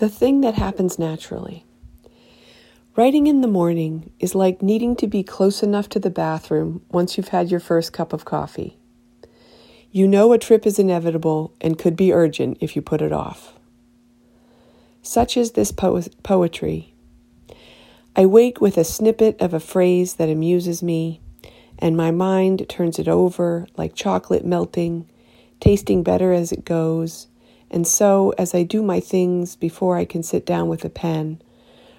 The thing that happens naturally. Writing in the morning is like needing to be close enough to the bathroom once you've had your first cup of coffee. You know a trip is inevitable and could be urgent if you put it off. Such is this po- poetry. I wake with a snippet of a phrase that amuses me, and my mind turns it over like chocolate melting, tasting better as it goes and so, as I do my things before I can sit down with a pen,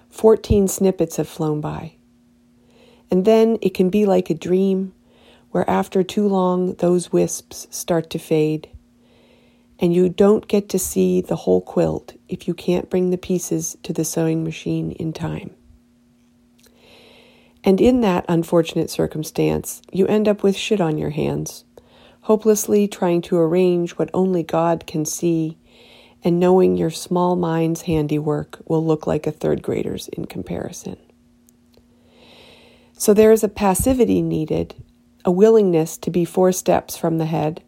14 snippets have flown by. And then it can be like a dream where after too long those wisps start to fade. And you don't get to see the whole quilt if you can't bring the pieces to the sewing machine in time. And in that unfortunate circumstance, you end up with shit on your hands, hopelessly trying to arrange what only God can see and knowing your small mind's handiwork will look like a third grader's in comparison. So there is a passivity needed, a willingness to be four steps from the head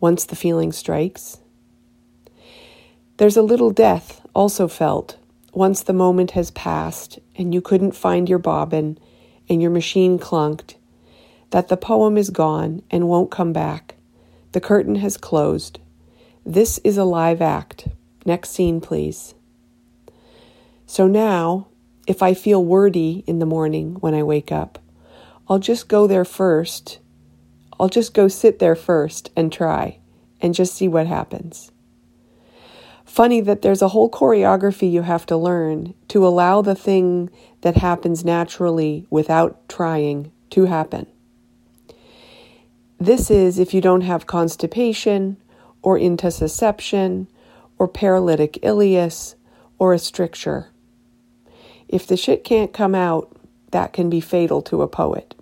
once the feeling strikes. There's a little death also felt once the moment has passed and you couldn't find your bobbin and your machine clunked, that the poem is gone and won't come back. The curtain has closed this is a live act. Next scene, please. So now, if I feel wordy in the morning when I wake up, I'll just go there first. I'll just go sit there first and try and just see what happens. Funny that there's a whole choreography you have to learn to allow the thing that happens naturally without trying to happen. This is if you don't have constipation or intussusception or paralytic ileus or a stricture. If the shit can't come out, that can be fatal to a poet.